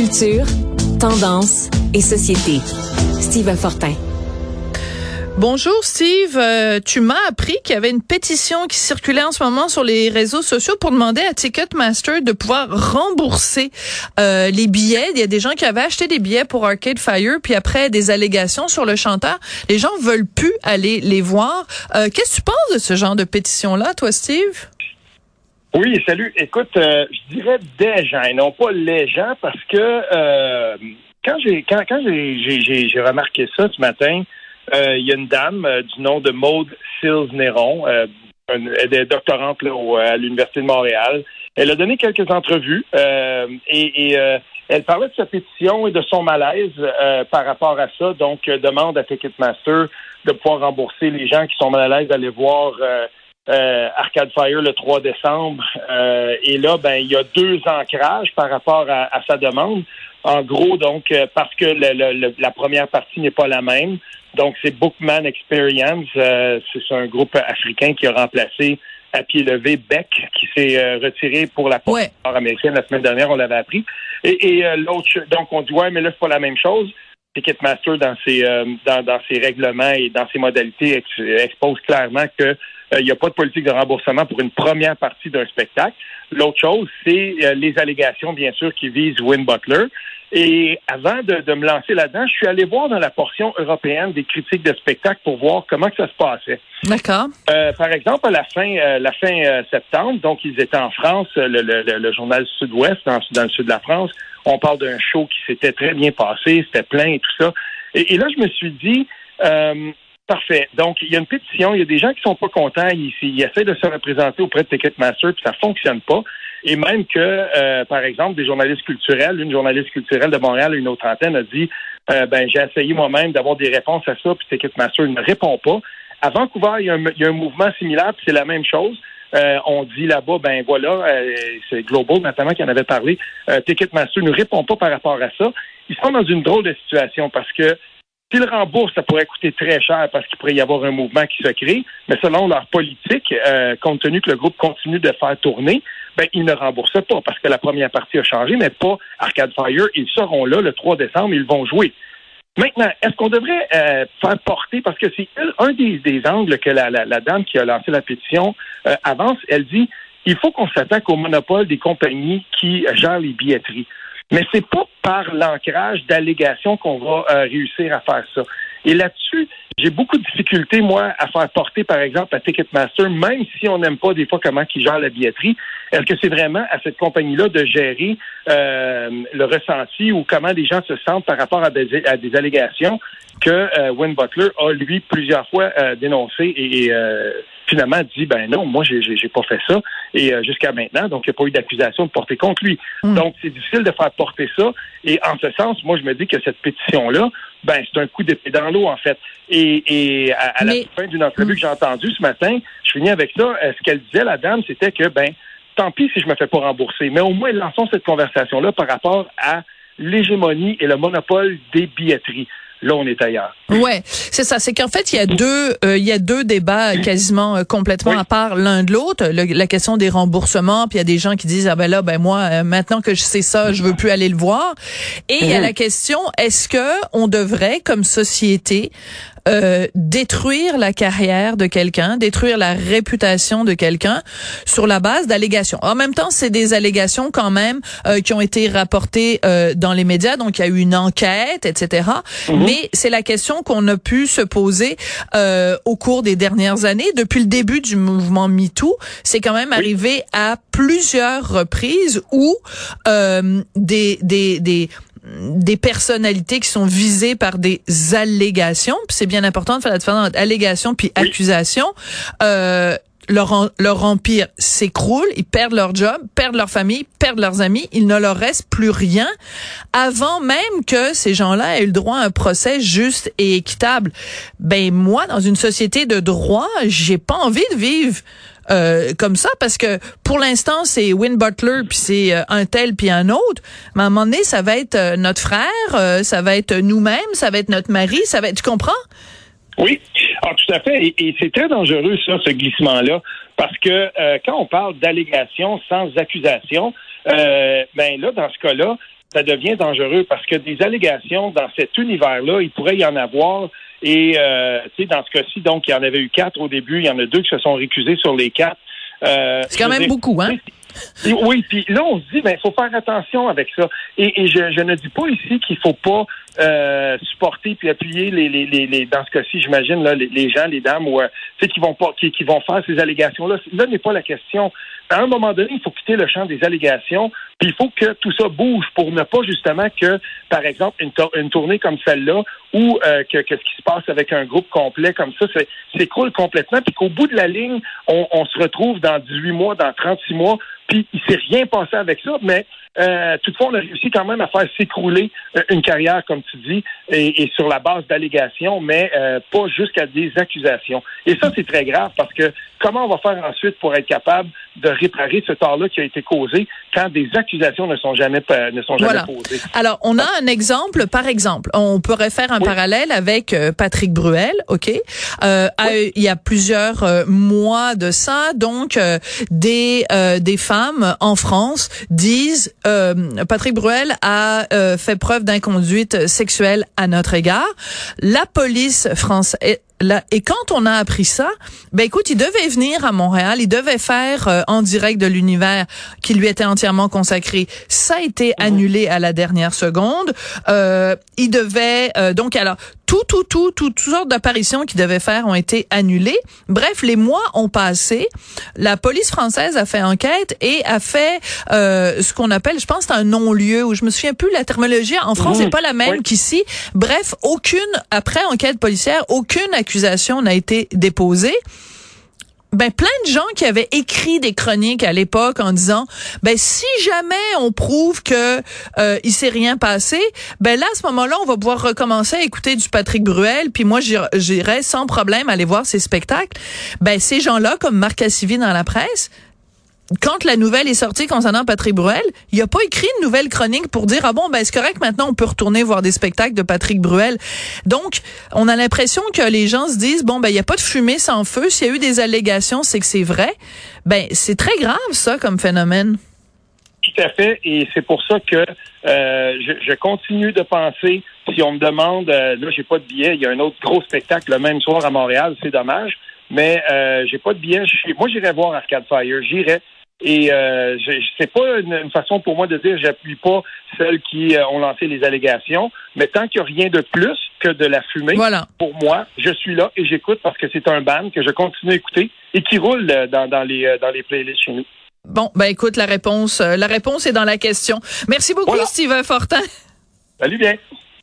Culture, tendance et société. Steve Fortin. Bonjour Steve, euh, tu m'as appris qu'il y avait une pétition qui circulait en ce moment sur les réseaux sociaux pour demander à Ticketmaster de pouvoir rembourser euh, les billets. Il y a des gens qui avaient acheté des billets pour Arcade Fire, puis après des allégations sur le chanteur, les gens veulent plus aller les voir. Euh, qu'est-ce que tu penses de ce genre de pétition-là, toi Steve? Oui, salut. Écoute, je dirais des gens et non pas les gens parce que quand j'ai quand, quand j'ai remarqué ça ce matin, euh, il y a une dame euh, du nom de Maude Sills-Néron. Euh, elle est doctorante là, à l'Université de Montréal. Elle a donné quelques entrevues et, elle parlait de sa pétition et de son malaise par rapport à ça. Donc, demande à Ticketmaster de pouvoir rembourser les gens qui sont mal à l'aise d'aller voir Arcade Fire le 3 décembre. et là, ben, il y a deux ancrages par rapport à, sa demande. En gros, donc, parce que la première partie n'est pas la même. Donc, c'est Bookman Experience. Euh, c'est un groupe africain qui a remplacé à pied levé Beck, qui s'est euh, retiré pour la porte américaine la semaine dernière, on l'avait appris. Et, euh, l'autre, donc on dit ouais, mais là c'est pas la même chose. Ticketmaster dans ses dans, dans, ses règlements et dans ses modalités expose clairement que il n'y a pas de politique de remboursement pour une première partie d'un spectacle. L'autre chose, c'est les allégations, bien sûr, qui visent Win Butler. Et avant de, de me lancer là-dedans, je suis allé voir dans la portion européenne des critiques de spectacle pour voir comment que ça se passait. D'accord. Euh, par exemple, à la fin, euh, la fin euh, septembre, donc ils étaient en France, le, le, le journal Sud-Ouest, dans, dans, le sud de la France. On parle d'un show qui s'était très bien passé, c'était plein et tout ça. Et, et là, je me suis dit, Parfait. Donc, il y a une pétition, il y a des gens qui sont pas contents, ils, ils essaient de se représenter auprès de Ticketmaster, puis ça fonctionne pas. Et même que, euh, par exemple, des journalistes culturels, une journaliste culturelle de Montréal, une autre antenne, a dit euh, ben j'ai essayé moi-même d'avoir des réponses à ça, puis Ticketmaster ne répond pas. À Vancouver, il y a un, mouvement similaire, puis c'est la même chose. Euh, on dit là-bas, ben voilà, c'est Global notamment qui en avait parlé, Ticketmaster ne répond pas par rapport à ça. Ils sont dans une drôle de situation parce que S'ils remboursent, ça pourrait coûter très cher parce qu'il pourrait y avoir un mouvement qui se crée, mais selon leur politique, euh, compte tenu que le groupe continue de faire tourner, ben, ils ne remboursent pas parce que la première partie a changé, mais pas Arcade Fire. Ils seront là le 3 décembre, ils vont jouer. Maintenant, est-ce qu'on devrait euh, faire porter, parce que c'est un des, angles que la, dame qui a lancé la pétition euh, avance, elle dit, il faut qu'on s'attaque au monopole des compagnies qui gèrent les billetteries. Mais c'est pas par l'ancrage d'allégations qu'on va euh, réussir à faire ça. Et là-dessus, j'ai beaucoup de difficultés, moi, à faire porter, par exemple, à Ticketmaster, même si on n'aime pas des fois comment ils gèrent la billetterie, est-ce que c'est vraiment à cette compagnie-là de gérer euh, le ressenti ou comment les gens se sentent par rapport à des, à des allégations que euh, Win Butler a, lui, plusieurs fois euh, dénoncé et, finalement dit ben non, moi j'ai j'ai pas fait ça et euh, jusqu'à maintenant donc il n'y a pas eu d'accusation de porter contre lui. Hmm. Donc c'est difficile de faire porter ça et en ce sens, moi je me dis que cette pétition là ben c'est un coup d'épée dans l'eau en fait. Et, et à, la fin d'une entrevue que j'ai entendue ce matin, je finis avec ça. Euh, ce qu'elle disait la dame, c'était que ben tant pis si je me fais pas rembourser, mais au moins lançons cette conversation là par rapport à l'hégémonie et le monopole des billetteries là on est ailleurs. Ouais, c'est ça. C'est qu'en fait il y a deux, euh, il y a deux débats quasiment euh, complètement à part l'un de l'autre. La question des remboursements, puis il y a des gens qui disent ah ben là ben moi euh, maintenant que je sais ça, je veux plus aller le voir. Et il y a mhm. la question est-ce que on devrait comme société euh, détruire la carrière de quelqu'un, détruire la réputation de quelqu'un sur la base d'allégations. En même temps, c'est des allégations quand même euh, qui ont été rapportées euh, dans les médias, donc il y a eu une enquête, etc. Mhm. Mais c'est la question qu'on a pu se poser au cours des dernières années, depuis le début du mouvement MeToo. C'est quand même arrivé à plusieurs reprises où des, des, des des personnalités qui sont visées par des allégations, puis c'est bien important de faire la différence entre allégation puis accusation. Euh, leur, leur empire s'écroule, ils perdent leur job, perdent leur famille, perdent leurs amis, il ne leur reste plus rien avant même que ces gens-là aient eu le droit à un procès juste et équitable. Ben moi, dans une société de droit, j'ai pas envie de vivre euh, comme ça parce que pour l'instant c'est Win Butler puis c'est euh, un tel puis un autre. Mais à un moment donné ça va être euh, notre frère ça va être nous-mêmes ça va être notre mari ça va être tu comprends? Oui. Ah, tout à fait. Et, c'est très dangereux ça ce glissement là parce que quand on parle d'allégations sans accusation ben là, dans ce cas-là, ça devient dangereux parce que des allégations dans cet univers-là, il pourrait y en avoir. Et euh, dans ce cas-ci, donc, il y en avait eu quatre au début, il y en a deux qui se sont récusés sur les quatre. Euh, c'est quand même beaucoup, hein? Oui, puis là, on se dit, ben, il faut faire attention avec ça. Et, je, je, ne dis pas ici qu'il faut pas euh, supporter puis appuyer les, les, les, dans ce cas-ci, j'imagine, là, les, gens, les dames, ou, euh, qui vont pas, qui, qui vont faire ces allégations-là. Là, n'est pas la question. À un moment donné, il faut quitter le champ des allégations, puis il faut que tout ça bouge pour ne pas justement que, par exemple, une, tournée comme celle-là, ou euh, que, que, ce qui se passe avec un groupe complet comme ça s'écroule complètement, puis qu'au bout de la ligne, on, on se retrouve dans 18 mois, dans 36 mois puis il s'est rien passé avec ça, mais euh, toutefois, on a réussi quand même à faire s'écrouler euh, une carrière, comme tu dis, et, sur la base d'allégations, mais euh, pas jusqu'à des accusations. Et ça, c'est très grave parce que comment on va faire ensuite pour être capable de réparer ce tort-là qui a été causé quand des accusations ne sont jamais ne sont jamais posées. Alors, on a un exemple, par exemple, on pourrait faire un parallèle avec Patrick Bruel, ok? Euh, Il y a plusieurs mois de ça, donc des des femmes en France disent euh, Patrick Bruel a euh, fait preuve d'inconduite sexuelle à notre égard. La police française et quand on a appris ça, ben écoute, il devait venir à Montréal, il devait faire euh, en direct de l'univers qui lui était entièrement consacré. Ça a été mhm. annulé à la dernière seconde. Euh, il devait donc alors tout, tout, tout, toutes sortes d'apparitions qu'il devait faire ont été annulées. Bref, les mois ont passé. La police française a fait enquête et a fait euh, ce qu'on appelle, je pense, un non-lieu où je me souviens plus la terminologie en France n'est pas la même qu'ici. Bref, aucune après enquête policière, aucune accusation n'a été déposée ben plein de gens qui avaient écrit des chroniques à l'époque en disant ben si jamais on prouve que euh, il s'est rien passé ben là à ce moment-là on va pouvoir recommencer à écouter du Patrick Bruel puis moi j'irai sans problème aller voir ses spectacles. Ben ces gens-là comme Marc Cassivi dans la presse quand la nouvelle est sortie concernant Patrick Bruel, il a pas écrit une nouvelle chronique pour dire ah bon ben c'est correct maintenant on peut retourner voir des spectacles de Patrick Bruel. Donc on a l'impression que les gens se disent bon ben il y a pas de fumée sans feu, s'il y a eu des allégations, c'est que c'est vrai. Ben c'est très grave ça comme phénomène. Tout à fait et c'est pour ça que euh, je, continue de penser si on me demande euh, là j'ai pas de billet, il y a un autre gros spectacle le même soir à Montréal, c'est dommage mais euh, j'ai pas de billet. Moi, j'irai voir Arcade Fire. J'irai et euh, c'est pas une, façon pour moi de dire j'appuie pas celles qui euh, ont lancé les allégations, mais tant qu'il n'y a rien de plus que de la fumée, pour moi, je suis là et j'écoute parce que c'est un band que je continue à écouter et qui roule dans, dans les euh, dans les playlists chez nous. Bon, ben écoute, la réponse, la réponse est dans la question. Merci beaucoup, Steve Fortin. Salut bien.